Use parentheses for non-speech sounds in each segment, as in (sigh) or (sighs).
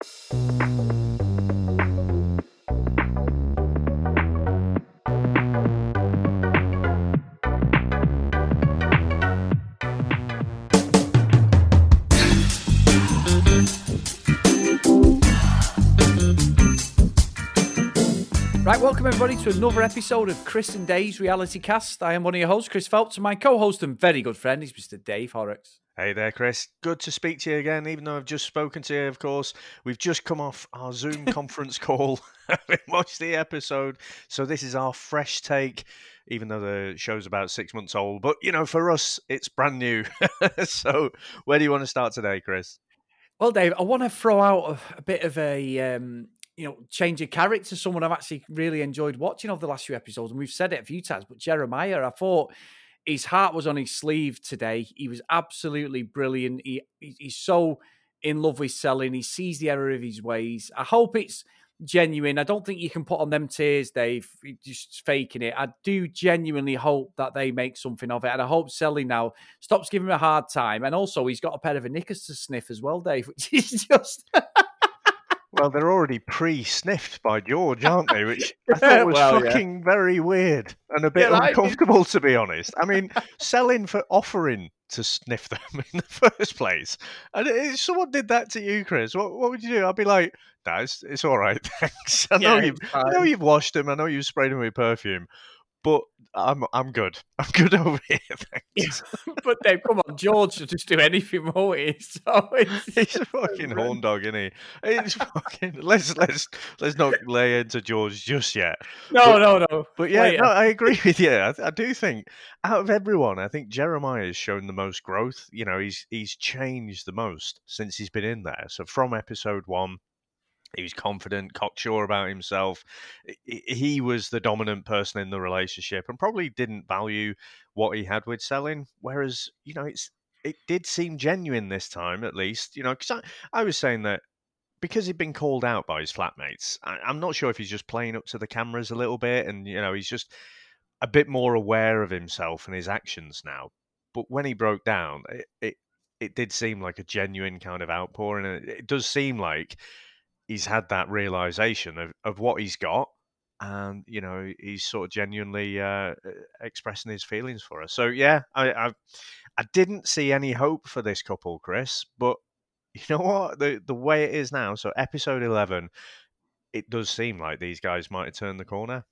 Right, welcome everybody to another episode of Chris and Dave's Reality Cast. I am one of your hosts, Chris Phelps, and my co-host and very good friend is Mr. Dave Horrocks. Hey there, Chris. Good to speak to you again, even though I've just spoken to you, of course. We've just come off our Zoom (laughs) conference call. (laughs) we watched the episode. So this is our fresh take, even though the show's about six months old. But, you know, for us, it's brand new. (laughs) so where do you want to start today, Chris? Well, Dave, I want to throw out a, a bit of a um, you know, change of character. Someone I've actually really enjoyed watching over the last few episodes, and we've said it a few times. But Jeremiah, I thought his heart was on his sleeve today. He was absolutely brilliant. He he's so in love with Selin. He sees the error of his ways. I hope it's genuine. I don't think you can put on them tears, Dave, just faking it. I do genuinely hope that they make something of it. And I hope Selly now stops giving him a hard time. And also, he's got a pair of a knickers to sniff as well, Dave, (laughs) which is just. Well, they're already pre-sniffed by George, aren't they? Which (laughs) I thought was well, fucking yeah. very weird and a bit yeah, uncomfortable, to be honest. I mean, (laughs) Selin for offering to sniff them (laughs) in the first place. And if someone did that to you, Chris, what, what would you do? I'd be like, "No, it's, it's all right, thanks. I know yeah, you've, I know you've washed them. I know you've sprayed them with perfume, but I'm I'm good. (laughs) I'm good over here. Thanks. (laughs) but Dave, come on, George should just do anything (laughs) more. So he's a fucking horn dog, isn't he? He's fucking. Let's let's let's not lay into George just yet. No, but, no, no. But yeah, no, uh, I agree with you. I, I do think out of everyone, I think Jeremiah has shown the most growth. You know, he's he's changed the most since he's been in there. So from episode one he was confident, cocksure about himself. He was the dominant person in the relationship and probably didn't value what he had with Selin. Whereas, you know, it's it did seem genuine this time, at least. You know, because I, I was saying that because he'd been called out by his flatmates, I, I'm not sure if he's just playing up to the cameras a little bit and, you know, he's just a bit more aware of himself and his actions now. But when he broke down, it, it, it did seem like a genuine kind of outpouring. It does seem like he's had that realization of, of what he's got and you know he's sort of genuinely uh, expressing his feelings for us so yeah I, I, I didn't see any hope for this couple chris but (laughs) you know what the the way it is now so episode 11 it does seem like these guys might have turned the corner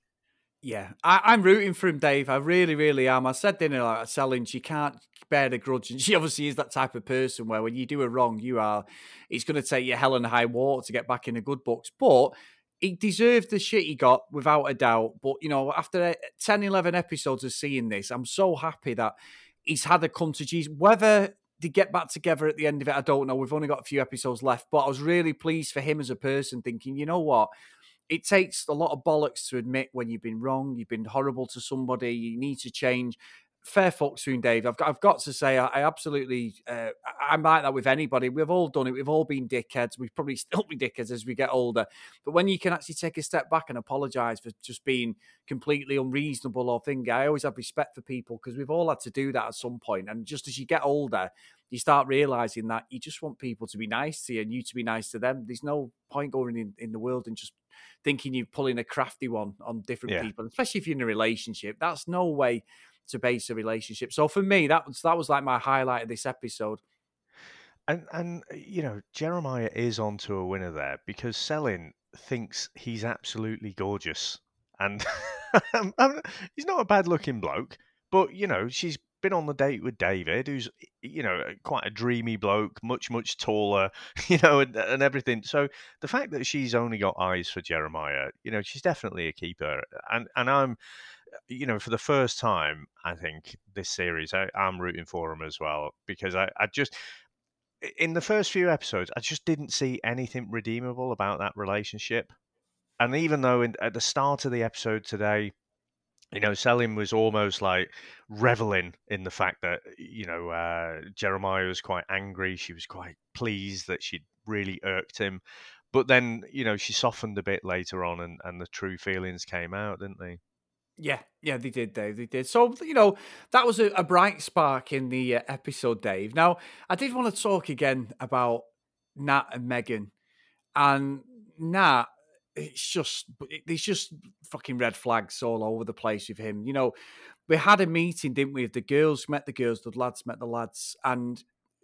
yeah, I, am rooting for him, Dave. I really, really am. I said dinner like Selin, she can't bear the grudge, and (laughs) she obviously is that type of person where when you do a wrong, you are. It's going to take you hell and high water to get back in the good books, but. He deserved the shit he got without a doubt. But, you know, after 10, 11 episodes of seeing this, I'm so happy that he's had a come to Jesus. Whether they get back together at the end of it, I don't know. We've only got a few episodes left, but I was really pleased for him as a person, thinking, you know what? it takes a lot of bollocks to admit when you've been wrong, you've been horrible to somebody, you need to change. Fair fuck soon, Dave. I've got, I've got to say, I, I absolutely, uh, I'm like that with anybody. We've all done it. We've all been dickheads. We've probably (laughs) still be dickheads as we get older. But when you can actually take a step back and apologize for just being completely unreasonable or thing, I always have respect for people because we've all had to do that at some point. And just as you get older, you start realizing that you just want people to be nice to you and you to be nice to them. There's no point going in, in the world and just thinking you're pulling a crafty one on different yeah. people, especially if you're in a relationship. That's no way to base a relationship. So for me, that was that was like my highlight of this episode. And and uh, you know, Jeremiah is onto a winner there because Selin thinks he's absolutely gorgeous, and (laughs) he's not a bad looking bloke. But you know, she's been on the date with David, who's you know quite a dreamy bloke, much much taller, (laughs) you know, and, and everything. So the fact that she's only got eyes for Jeremiah, you know, she's definitely a keeper. And and I'm, you know, for the first time, I think this series, I, am rooting for him as well because I, I just in the first few episodes, I just didn't see anything redeemable about that relationship. And even though in, at the start of the episode today, you know, Selin was almost like reveling in the fact that, you know, uh, Jeremiah was quite angry. She was quite pleased that she'd really irked him. But then, you know, she softened a bit later on and, and the true feelings came out, didn't they? Yeah, yeah, they did, Dave. They did. So, you know, that was a, a bright spark in the uh, episode, Dave. Now, I did want to talk again about Nat and Megan and Nat, it's just there's just fucking red flags all over the place with him. You know, we had a meeting, didn't we? The girls met the girls, the lads met the lads, and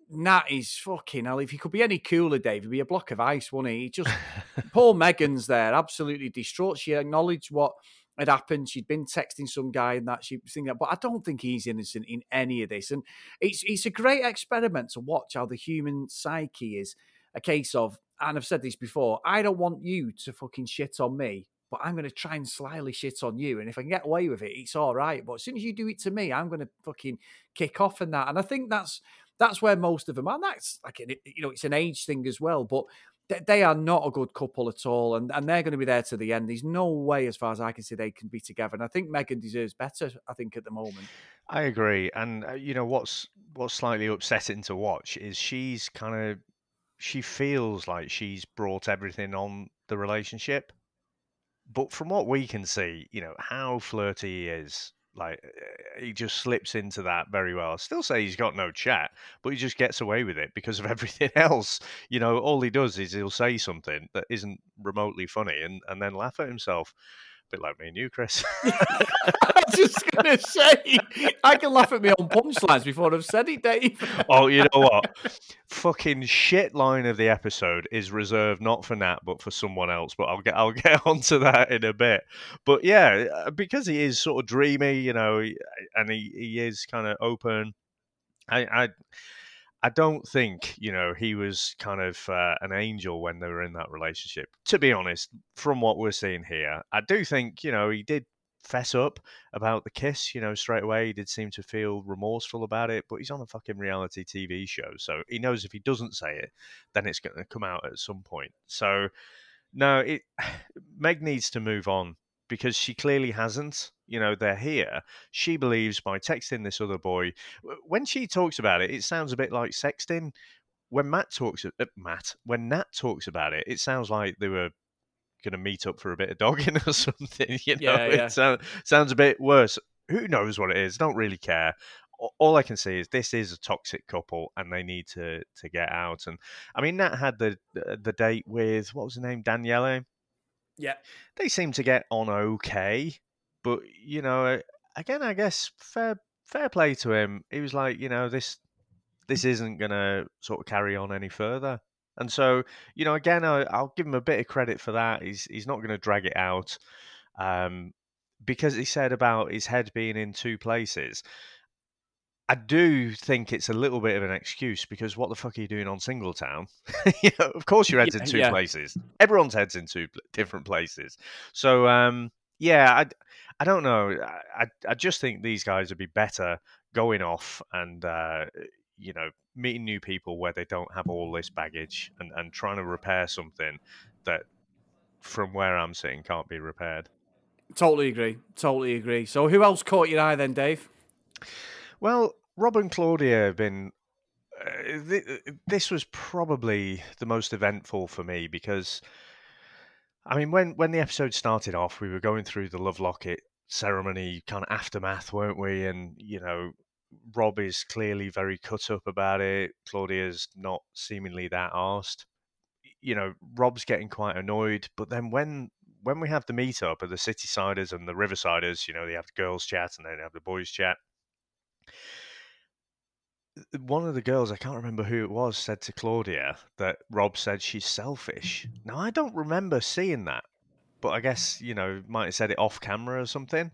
Nat is fucking hell. If he could be any cooler, Dave, he'd be a block of ice, wouldn't he? he just poor Megan's there, absolutely distraught. She acknowledged what had happened. She'd been texting some guy and that she was thinking, that, but I don't think he's innocent in any of this. And it's it's a great experiment to watch how the human psyche is a case of, and I've said this before, I don't want you to fucking shit on me, but I'm going to try and slyly shit on you. And if I can get away with it, it's all right. But as soon as you do it to me, I'm going to fucking kick off and that. And I think that's that's where most of them are. And that's like, you know, it's an age thing as well. But they are not a good couple at all, and, and they're going to be there to the end. There's no way, as far as I can see, they can be together. And I think Megan deserves better. I think at the moment. I agree, and uh, you know what's what's slightly upsetting to watch is she's kind of she feels like she's brought everything on the relationship, but from what we can see, you know how flirty he is like eh, he just slips into that very well. I still say he's got no chat, but he just gets away with it because of (laughs) everything else. You know, all he does is he'll say something that isn't remotely funny and, and then laugh at himself bit like me and you, Chris. (laughs) (laughs) I was just gonna say, I can laugh at my own punchlines before I've said it, Dave. oh, you know what? Fucking shit line of the episode is reserved not for Nat but for someone else. But I'll get I'll (laughs) get onto that in a bit. But yeah, uh, because he is sort of dreamy, you know, and he he is kind of open. I I I don't think you know he was kind of uh, an angel when they were in that relationship. To be honest, from what we're seeing here, I do think you know he did fess up about the kiss. You know, straight away he did seem to feel remorseful about it. But he's on a fucking reality TV show, so he knows if he doesn't say it, then it's going to come out at some point. So no, it (sighs) Meg needs to move on because she clearly hasn't. You know, they're here. She believes by texting this other boy. When she talks about it, it sounds a bit like sexting. When Matt talks, uh, Matt, when Nat talks about it, it sounds like they were going to meet up for a bit of dogging (laughs) or something. You know, yeah, yeah. it sound, sounds a bit worse. Who knows what it is? Don't really care. All I can say is this is a toxic couple, and they need to to get out. And I mean, Nat had the the date with what was the name, Danielle yeah. They seem to get on okay, but you know, again, I guess fair fair play to him. He was like, you know, this this isn't gonna sort of carry on any further. And so, you know, again, I, will give him a bit of credit for that. He's he's not going to drag it out, um, because he said about his head being in two places. I do think it's a little bit of an excuse because what the fuck are you doing on Singletown? (laughs) you know, of course, your head's yeah, in two yeah. places. Everyone's head's in two different places. So, um, yeah, I, I don't know. I, I just think these guys would be better going off and, uh, you know, meeting new people where they don't have all this baggage and, and trying to repair something that, from where I'm sitting, can't be repaired. Totally agree. Totally agree. So, who else caught your eye then, Dave? Well, Rob and Claudia have been. Uh, th- this was probably the most eventful for me because, I mean, when when the episode started off, we were going through the love locket ceremony kind of aftermath, weren't we? And you know, Rob is clearly very cut up about it. Claudia's not seemingly that arsed. You know, Rob's getting quite annoyed. But then when when we have the meetup of the City Siders and the Riversiders, you know, they have the girls' chat and then they have the boys' chat Uh, one of the girls, I can't remember who it was, said to Claudia that Rob said she's selfish. Now, I don't remember seeing that, but I guess, you know, might have said it off camera or something.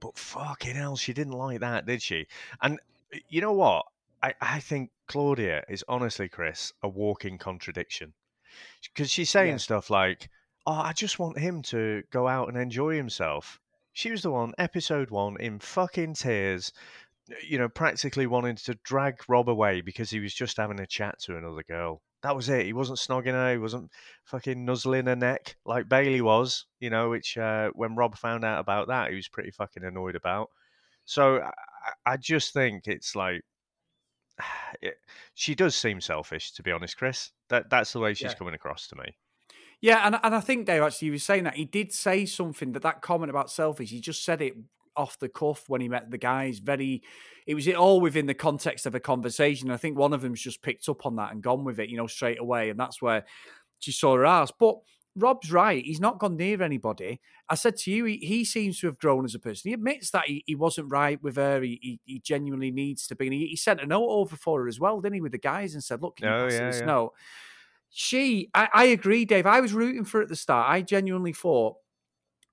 But fucking hell, she didn't like that, did she? And you know what? I, I think Claudia is honestly, Chris, a walking contradiction. Because she's saying yeah. stuff like, oh, I just want him to go out and enjoy himself. She was the one, episode one, in fucking tears, you know, practically wanting to drag Rob away because he was just having a chat to another girl. That was it. He wasn't snogging her. He wasn't fucking nuzzling her neck like Bailey was, you know, which uh, when Rob found out about that, he was pretty fucking annoyed about. So I, I just think it's like, (sighs) it, she does seem selfish, to be honest, Chris. That That's the way she's yeah. coming across to me. Yeah, and, and I think Dave actually was saying that he did say something that that comment about selfish. He just said it off the cuff when he met the guys. Very, it was all within the context of a conversation. I think one of them's just picked up on that and gone with it, you know, straight away. And that's where she saw her ass. But Rob's right. He's not gone near anybody. I said to you, he, he seems to have grown as a person. He admits that he, he wasn't right with her. He, he, he genuinely needs to be. And he, he, sent a note over for her as well, didn't he, with the guys and said, look, can you oh, pass yeah, this yeah. note? She, I, I agree, Dave. I was rooting for her at the start. I genuinely thought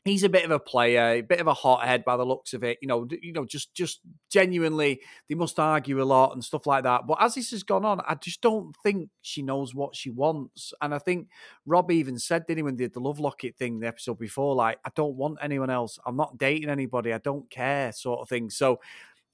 he's a bit of a player, a bit of a hothead by the looks of it. You know, you know, just just genuinely, they must argue a lot and stuff like that. But as this has gone on, I just don't think she knows what she wants. And I think Rob even said, didn't he, when they did the love locket thing the episode before, like, I don't want anyone else. I'm not dating anybody. I don't care, sort of thing. So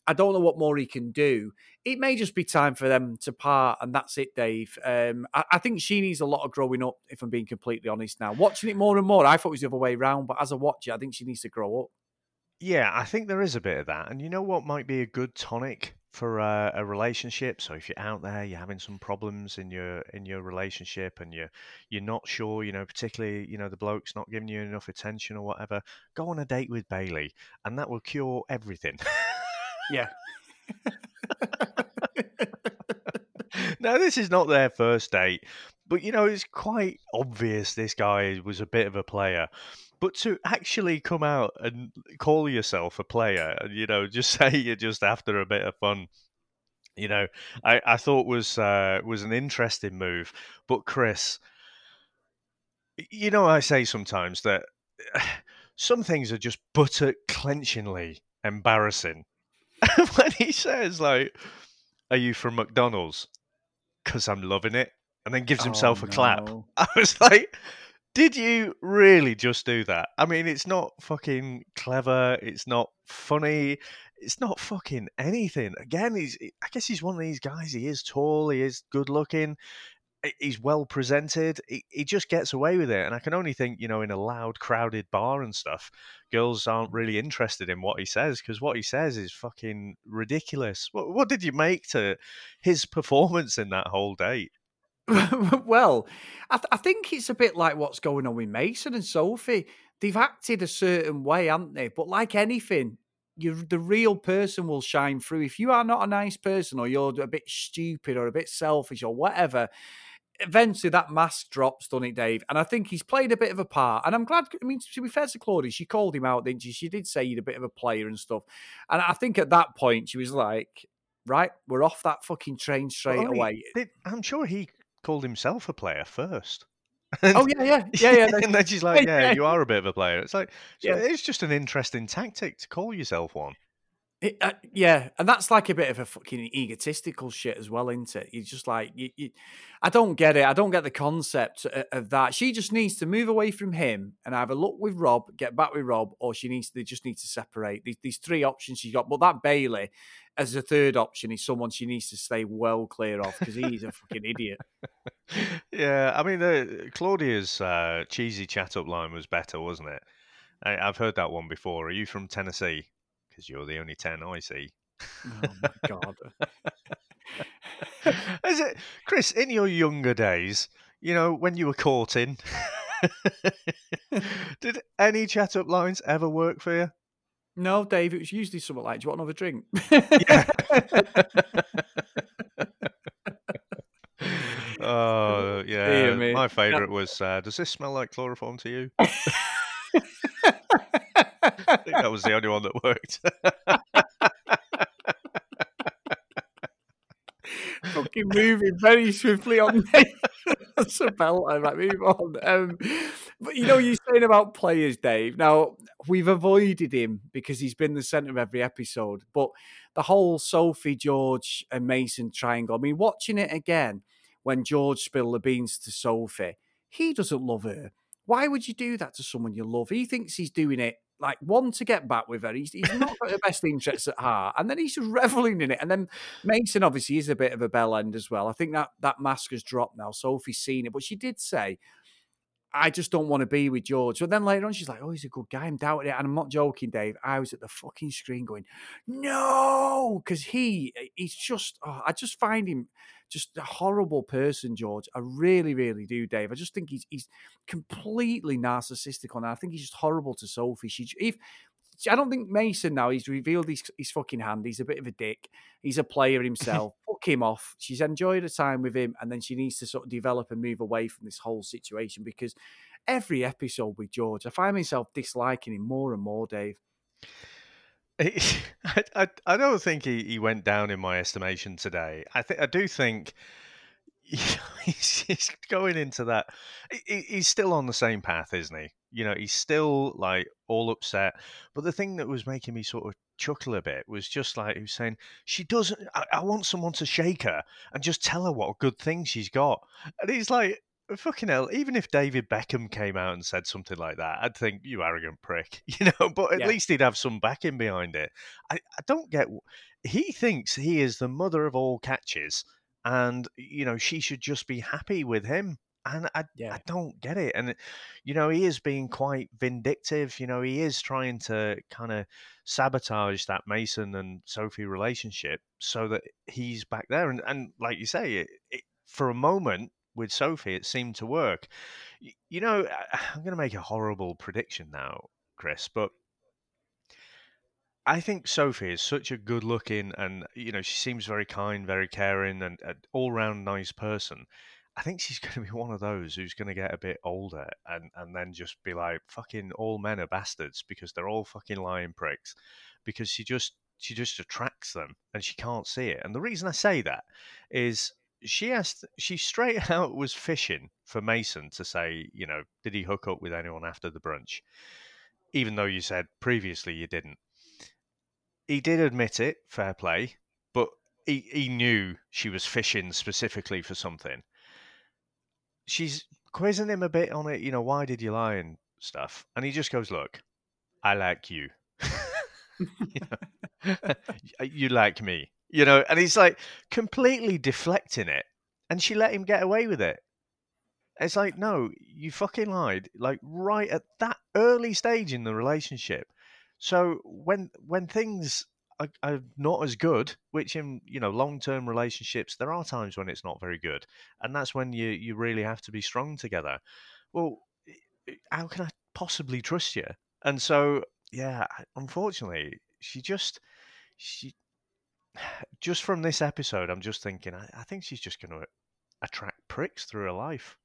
I don't know what more he can do. It may just be time for them to part, and that's it, Dave. Um, I, I, think she needs a lot of growing up, if I'm being completely honest now. Watching it more and more, I thought it was the other way around, but as a watcher, I think she needs to grow up. Yeah, I think there is a bit of that. And you know what might be a good tonic for a, a relationship? So if you're out there, you're having some problems in your in your relationship and you're you're not sure, you know, particularly, you know, the bloke's not giving you enough attention or whatever, go on a date with Bailey and that will cure everything. (laughs) Yeah. (laughs) now, this is not their first date, but you know, it's quite obvious this guy was a bit of a player. But to actually come out and call yourself a player and, you know, just (laughs) say you're just after a bit of fun, you know, I, I thought was uh, was an interesting move. But Chris, you know, I say sometimes that (sighs) some things are just butter clenchingly embarrassing (laughs) when he says like, "Are you from McDonald's?" Because I'm loving it, and then gives oh, himself oh, a clap. (laughs) I was like, "Did you really just do that?" I mean, it's not fucking clever. It's not funny. It's not fucking anything. Again, he's. I guess he's one of these guys. He is tall. He is good looking he's well presented. He, he just gets away with it. And I can only think, you know, in a loud, crowded bar and stuff, girls aren't really interested in what he says because what he says is fucking ridiculous. What, what did you make to his performance in that whole date? (laughs) well, I, th- I, think it's a bit like what's going on with Mason and Sophie. They've acted a certain way, haven't they? But like anything, the real person will shine through. If you are not a nice person, or you're a bit stupid, or a bit selfish, or whatever, eventually that mask drops, doesn't it, Dave? And I think he's played a bit of a part. And I'm glad, I mean, to be fair to Claudia, she called him out, didn't she? She did say he's a bit of a player and stuff. And I think at that point, she was like, right, we're off that fucking train straight well, away. He, I'm sure he called himself a player first. oh yeah, yeah, (laughs) yeah, yeah. and then she's like, (laughs) "Yeah, you are a bit of a player." It's like, yeah. it's just an interesting tactic to call yourself one. It, uh, yeah, and that's like a bit of a fucking egotistical shit as well, isn't it? You're just like, you, you, I don't get it. I don't get the concept of, of, that. She just needs to move away from him and either look with Rob, get back with Rob, or she needs. They just need to separate. These, these three options she's got, but that Bailey as a third option is someone she needs to stay well clear of because he's a fucking idiot. (laughs) Yeah, I mean, the, Claudia's uh, cheesy chat up line was better, wasn't it? I, I've heard that one before. Are you from Tennessee? Because you're the only 10 I see. Oh my God. (laughs) Is it, Chris, in your younger days, you know, when you were courting, (laughs) did any chat up lines ever work for you? No, Dave, it was usually something like, do you want another drink? (laughs) oh, yeah. My favourite was, uh, does this smell like chloroform to you? I think that was the only one that worked. Fucking moving very swiftly on me. (laughs) That's a move on. Um, but you know, you're saying about players, Dave. Now we've avoided him because he's been the centre of every episode. But the whole Sophie, George, and Mason triangle. I mean, watching it again when George spilled the beans to Sophie, he doesn't love her. Why would you do that to someone you love? He thinks he's doing it like one to get back with her. He's, he's not got the best interests at heart, and then he's just reveling in it. And then Mason obviously is a bit of a bell end as well. I think that that mask has dropped now. Sophie's seen it, but she did say, "I just don't want to be with George." But then later on, she's like, "Oh, he's a good guy." I'm doubting it, and I'm not joking, Dave. I was at the fucking screen going, "No," because he eh, he's just. Oh, I just find him just a horrible person, George. I really, really do, Dave. I just think he's he's completely narcissistic on that. I think he's just horrible to Sophie. She if I don't think Mason now. He's revealed his his fucking hand. He's a bit of a dick. He's a player himself. (laughs) Fuck him off. She's enjoyed her time with him, and then she needs to sort of develop and move away from this whole situation because every episode with George, I find myself disliking him more and more. Dave. (laughs) I, I, I don't think he, he went down in my estimation today. I think I do think (laughs) he's, he's going into that. He's still on the same path, isn't he? You know, he's still like all upset. But the thing that was making me sort of chuckle a bit was just like he was saying, "She doesn't. I, I want someone to shake her and just tell her what a good thing she's got." And he's like, fucking hell, even if David Beckham came out and said something like that, I'd think, you arrogant prick, (laughs) you know, but at yeah. least he'd have some backing behind it. I, I don't get, he thinks he is the mother of all catches and, you know, she should just be happy with him. And I, yeah. I don't get it. And, you know, he is being quite vindictive. You know, he is trying to kind of sabotage that Mason and Sophie relationship so that he's back there. And, and like you say, it, it, for a moment, with Sophie, it seemed to work. You know, I'm going to make a horrible prediction now, Chris, but I think Sophie is such a good looking and, you know, she seems very kind, very caring, and an all round nice person. I think she's (laughs) going to be one of those who's going to get a bit older and, and then just be like, fucking all men are bastards because they're all fucking lying pricks. Because she just she just attracts them and she can't see it. And the reason I say that is she asked she straight (laughs) out was fishing for Mason to say, you know, did he hook up with anyone after the brunch? Even though you said previously you didn't. He did admit it, fair play, but he, he knew she was fishing specifically for something. She's quizzing him a bit on it, you know, why did you lie and stuff. And he just goes, Look, I like you. (laughs) you, (laughs) you like me you know, and he's like completely deflecting it, and she let him get away with it. It's like, no, you fucking lied, like right at that early stage in the relationship. So when when things are, are not as good, which in you know long term relationships there are times when it's not very good, and that's when you you really have to be strong together. Well, how can I possibly trust you? And so yeah, unfortunately, she just she (sighs) just from this episode, I'm just thinking, I, I think she's just going to attract pricks through her life.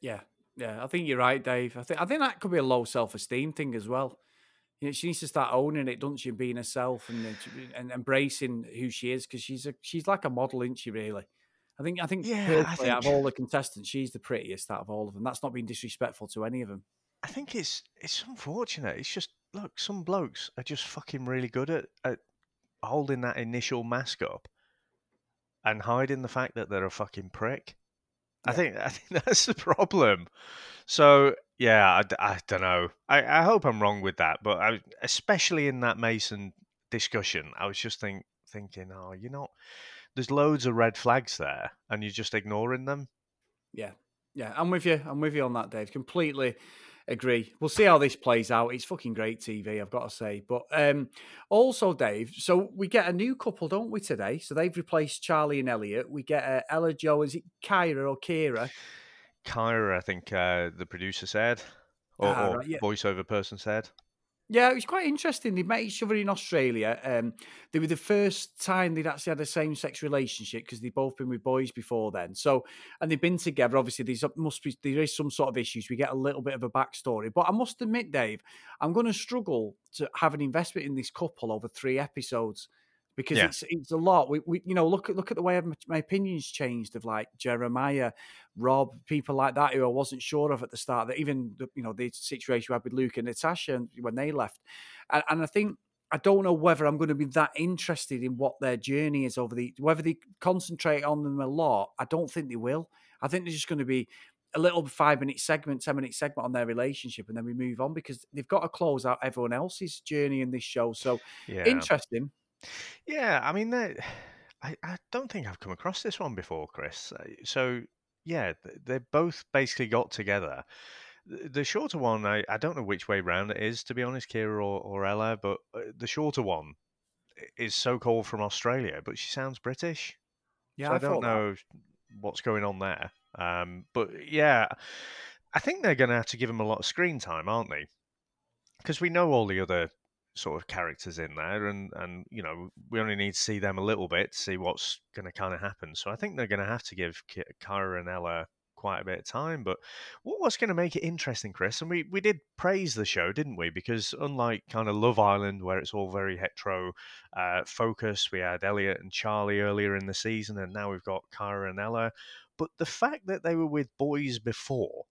Yeah, yeah, I think you're right, Dave. I think I think that could be a low self esteem thing as well. You know, she needs to start owning it, doesn't she? Being herself and uh, and embracing who she is because she's a she's like a model, isn't she? Really. I think I think yeah, I think... out of all the contestants, she's the prettiest out of all of them. That's not being disrespectful to any of them. I think it's it's unfortunate. It's just look, some blokes are just fucking really good at, at holding that initial mask up and hiding the fact that they're a fucking prick. Yeah. I think I think (laughs) that's the problem. So yeah, I, I don't know. I, I hope I'm wrong with that, but I, especially in that Mason discussion, I was just think, thinking, oh, you know, there's loads of red flags there, and you're just ignoring them. Yeah, yeah, I'm with you. I'm with you on that, Dave. Completely agree. We'll see how this plays out. It's fucking great TV, I've got to say. But um, also, Dave, so we get a new couple, don't we, today? So they've replaced Charlie and Elliot. We get uh, Ella Jo, is it Kyra or Kira? Kyra, I think uh, the producer said, or, ah, or yeah. voiceover person said. Yeah, it was quite interesting. They met each other in Australia. Um, they were the first time they'd actually had a same sex relationship because they'd both been with boys before then. So, and they've been together. Obviously, there's must be there is some sort of issues. We get a little bit of a backstory, but I must admit, Dave, I'm going to struggle to have an investment in this couple over three episodes because yeah. it's it's a lot. We, we you know look at look at the way my opinions changed of like Jeremiah, Rob, people like that who I wasn't sure of at the start. That even the, you know the situation we had with Luke and Natasha when they left, and, and I think I don't know whether I'm going to be that interested in what their journey is over the whether they concentrate on them a lot. I don't think they will. I think they're just going to be a little five minute segment, 10 minute segment on their relationship, and then we move on because they've got to close out everyone else's journey in this show. So yeah. interesting. Yeah, I mean, (sighs) I I don't think I've come across this one before, Chris. Uh, so yeah, they both basically got together. The shorter one, I, I don't know which way round it is, to be honest, Kira or, or Ella, but uh, the shorter one is so called from Australia, but she sounds British. Yeah, so I, I don't know that. what's going on there. Um, but yeah, I think they're going to have to give him a lot of screen time, aren't they? Because we know all the other sort of characters in there, and and you know we only need to see them a little bit to see what's going to kind of happen. So I think they're going to have to give Kyra and Ella quite a bit of time. But what what's going to make it interesting, Chris? And we we did praise the show, didn't we? Because unlike kind of Love Island, where it's all very hetero uh, focused, we had Elliot and Charlie earlier in the season, and now we've got Kyra and Ella. But the fact that they were with boys before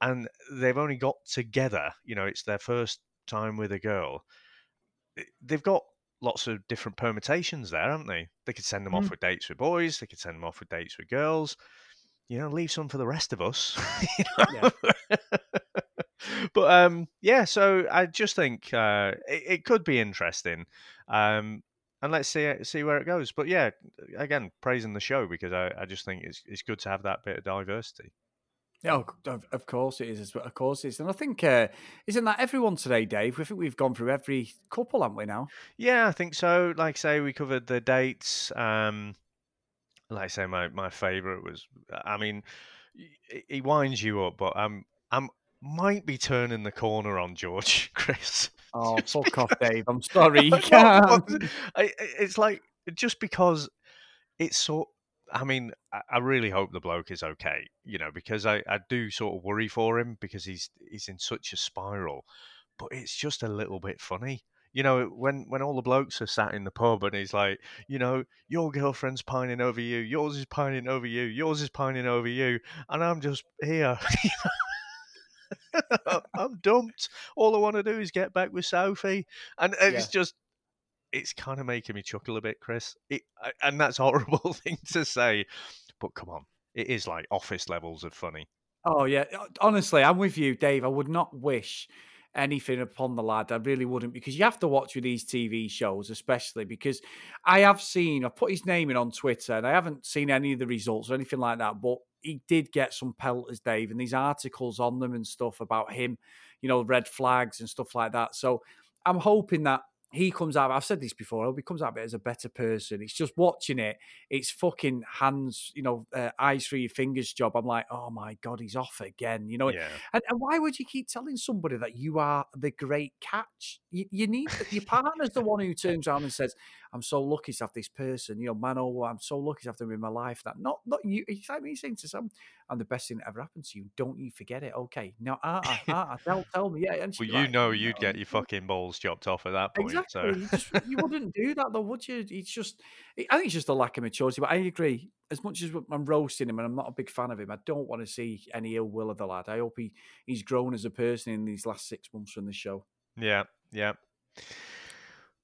and they've only got together, you know, it's their first time with a girl they've got lots of different permutations there, haven't they? They could send them mm. off with dates with boys. They could send them off with dates with girls. You know, leave some for the rest of us. (laughs) (laughs) but um, yeah, so I just think uh, it, it, could be interesting, um, and let's see see where it goes. But yeah, again, praising the show because I, I just think it's it's good to have that bit of diversity. Oh, of, of course it is. Of course it is. And I think, uh, isn't that everyone today, Dave? I think we've gone through every couple, haven't we, now? Yeah, I think so. Like I say, we covered the dates. Um, like I say, my, my favourite was, I mean, he winds you up, but I'm, I'm might be turning the corner on George, (laughs) Chris. Oh, fuck because... off, Dave. I'm sorry. (laughs) You can't. It's like, just because it's so I mean, I really hope the bloke is okay, you know, because I, I do sort of worry for him because he's he's in such a spiral. But it's just a little bit funny. You know, when when all the blokes are sat in the pub and he's like, you know, your girlfriend's pining over you, yours is pining over you, yours is pining over you, and I'm just here. (laughs) I'm dumped. All I want to do is get back with Sophie, and it's yeah. just it's kind of making me chuckle a bit, Chris. It, and that's a horrible (laughs) thing to say, but come on, it is like office levels of funny. Oh yeah, uh, honestly, I'm with you, Dave. I would not wish anything upon the lad. I really wouldn't because you have to watch with these TV shows, especially because I have seen, I've put his name in on Twitter and I haven't seen any of the results or anything like that, but he did get some pelters, Dave, and these articles on them and stuff about him, you know, red flags and stuff like that. So I'm hoping that he comes out. I've said this before. He comes out of it as a better person. It's just watching it. It's fucking hands, you know, uh, eyes through your fingers job. I'm like, oh my god, he's off again. You know, yeah. and, and why would you keep telling somebody that you are the great catch? You, you need your partner's the one who turns around and says, "I'm so lucky to have this person." You know, man, oh, I'm so lucky to have them in my life. That not not you. It's like me saying to some, "I'm the best thing that ever happened to you." Don't you forget it? Okay, now, ah, ah, ah, tell, tell me, yeah. And well, you like, know, you'd get your fucking balls chopped off at that point. Exactly. So. You, just, you, wouldn't do that though, would you? It's just, I think it's just a lack of maturity. But I agree. As much as I'm roasting him and I'm not a big fan of him, I don't want to see any ill will of the lad. I hope he, he's grown as a person in these last six months from the show. Yeah, yeah.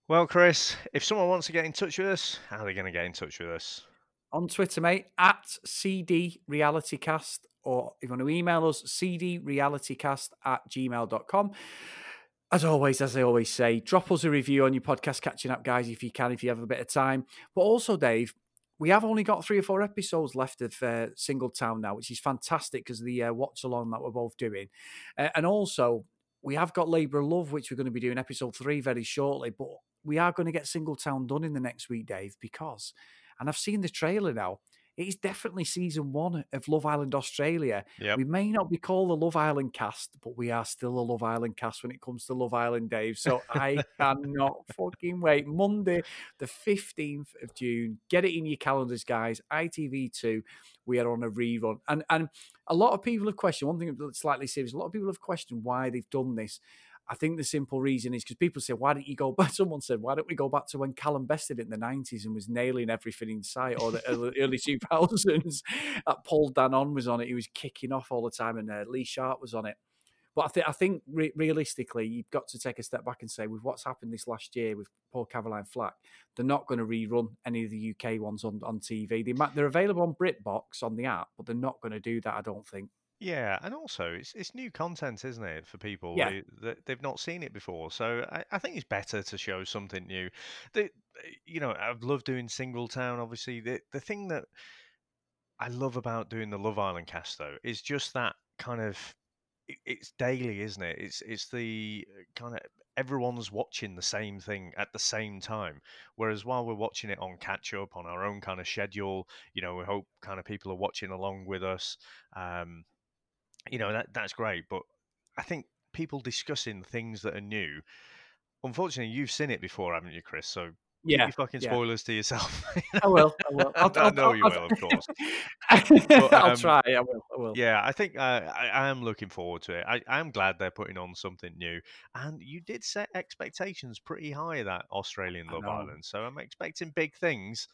Well, Chris, if someone wants to get in touch with us, how are they going to get in touch with us? On Twitter, mate, at CD Realitycast, or if you want to email us, cdrealitycast at gmail.com. As always, as I always say, drop us a review on your podcast catching up, guys, if you can, if you have a bit of time. But also, Dave, we have only got three or four episodes left of uh, Singletown now, which is fantastic because the uh, watch along that we're both doing. Uh, and also, we have got Labour Love, which we're going to be doing episode three very shortly. But we are going to get Single Town done in the next week, Dave, because, and I've seen the trailer now, it is definitely season one of Love Island Australia. Yep. We may not be called the Love Island cast, but we are still a Love Island cast when it comes to Love Island, Dave. So I cannot fucking wait. Monday, the 15th of June. Get it in your calendars, guys. ITV2, we are on a rerun. And and a lot of people have questioned, one thing that's slightly serious, a lot of people have questioned why they've done this. I think the simple reason is because people say, why don't you go back? (laughs) Someone said, why don't we go back to when Callum Best did it in the 90s and was nailing everything in sight or the early (laughs) 2000s? (laughs) That Paul Danan was on it. He was kicking off all the time and uh, Lee Sharpe was on it. But I, th- I think re- realistically, you've got to take a step back and say, with what's happened this last year with Paul Caroline Flack, they're not going to rerun any of the UK ones on, on TV. They might, they're available on BritBox on the app, but they're not going to do that, I don't think. Yeah, and also it's it's new content, isn't it, for people Yeah. that they've not seen it before. So I, I think it's better to show something new. The you know I've loved doing Singletown. Obviously, the the thing that I love about doing the Love Island cast though is just that kind of it's daily, isn't it? It's it's the uh, kind of everyone's watching the same thing at the same time. Whereas while we're watching it on catch up on our own kind of schedule, you know, we hope kind of people are watching along with us. Um, you know that that's great, but I think people discussing things that are new unfortunately, you've seen it before, haven't you, Chris? So yeah, fucking yeah. spoilers to yourself. I will. I will. (laughs) I'll, I know I'll, you I'll, will, of course. (laughs) I'll um, try. I will. I will. Yeah, I think uh, I, I am looking forward to it. I, I am glad they're putting on something new. And you did set expectations pretty high that Australian Love. Island, so I'm expecting big things.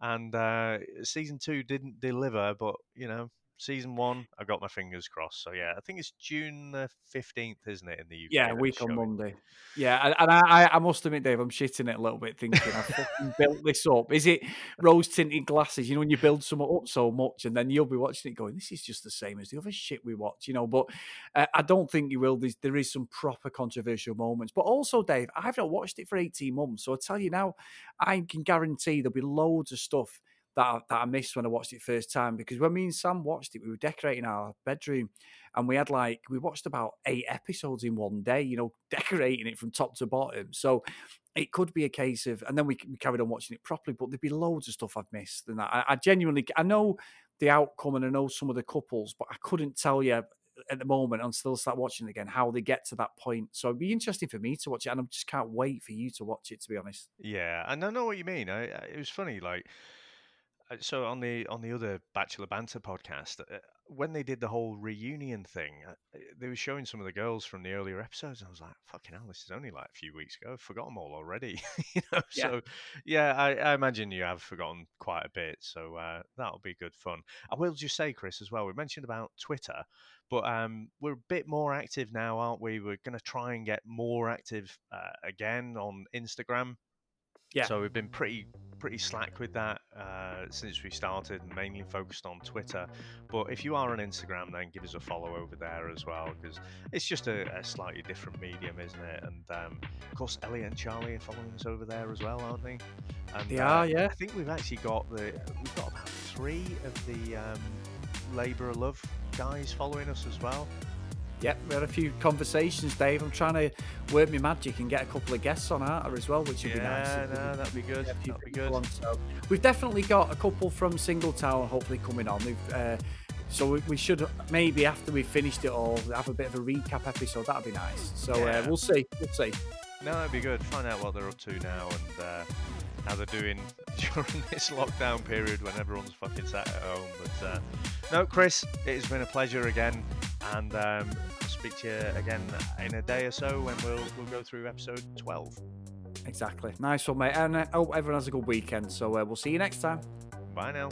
And uh, season two didn't deliver, but you know, season one, I got my fingers crossed. So yeah, I think it's June the fifteenth, isn't it, in the UK? Yeah, week on? Monday. Yeah, and, I, I must admit, Dave, I'm shitting it a little bit, thinking I fucking built this up. Is it rose tinted glasses? You know, when you build something up so much, and then you'll be watching it going, "This is just the same as the other shit we watch," you know. But uh, I don't think you will. There's, there is some proper controversial moments, but also, Dave, I've not watched it for 18 months, so I tell you now, I can guarantee there'll be loads of stuff that I, that I missed when I watched it first time. Because when me and Sam watched it, we were decorating our bedroom, and we had like we watched about eight episodes in one day. You know, (laughs) decorating it from top to bottom. So it could be a case of, and then we, we carried on watching it properly. But there'd be loads of stuff I've missed, and I, I genuinely I know the outcome and I know some of the couples, but I couldn't tell you at the moment and still start watching again how they get to that point. So it'd be interesting for me to watch it, and I just can't wait for you to watch it. To be honest. Yeah, and I know what you mean. I, it was funny, like so on the on the other Bachelor Banter podcast, uh, when they did the whole reunion thing, uh, uh, they were showing some of the girls from the earlier episodes. And I was like, "Fucking hell, this is only like a few weeks ago. I've forgotten them all already." (laughs) you know, Yeah. so yeah, I, I imagine you have forgotten quite a bit. So uh, that'll be good fun. I will just say, Chris, as well. We mentioned about Twitter, but um, we're a bit more active now, aren't we? We're going to try and get more active uh, again on Instagram. Yeah. So we've been pretty pretty slack with that uh, since we started, and mainly focused on Twitter. But if you are on Instagram, then give us a follow over there as well, because it's just a, a slightly different medium, isn't it? And um, of course, Elliot and Charlie are following us over there as well, aren't they? And, They uh, are, yeah. I think we've actually got the we've got about three of the um, Labour of Love guys following us as well. Yep, we had a few conversations, Dave. I'm trying to work my magic and get a couple of guests on Arter as well, which would be nice. Yeah, no, that'd be good. That'd be good. on. So we've definitely got a couple from Singletown hopefully coming on. We've, uh, so we, we should maybe after we've finished it all have a bit of a recap episode. That'd be nice. So Yeah. uh, we'll see. We'll see. No, that'd be good. Find out what they're up to now and uh, how they're doing during this lockdown period when everyone's fucking sat at home. But uh, no, Chris, it has been a pleasure again, and um, I'll speak to you again in a day or so when we'll we'll go through episode twelve. Exactly. Nice one, mate. And uh, I hope everyone has a good weekend. So uh, we'll see you next time. Bye now.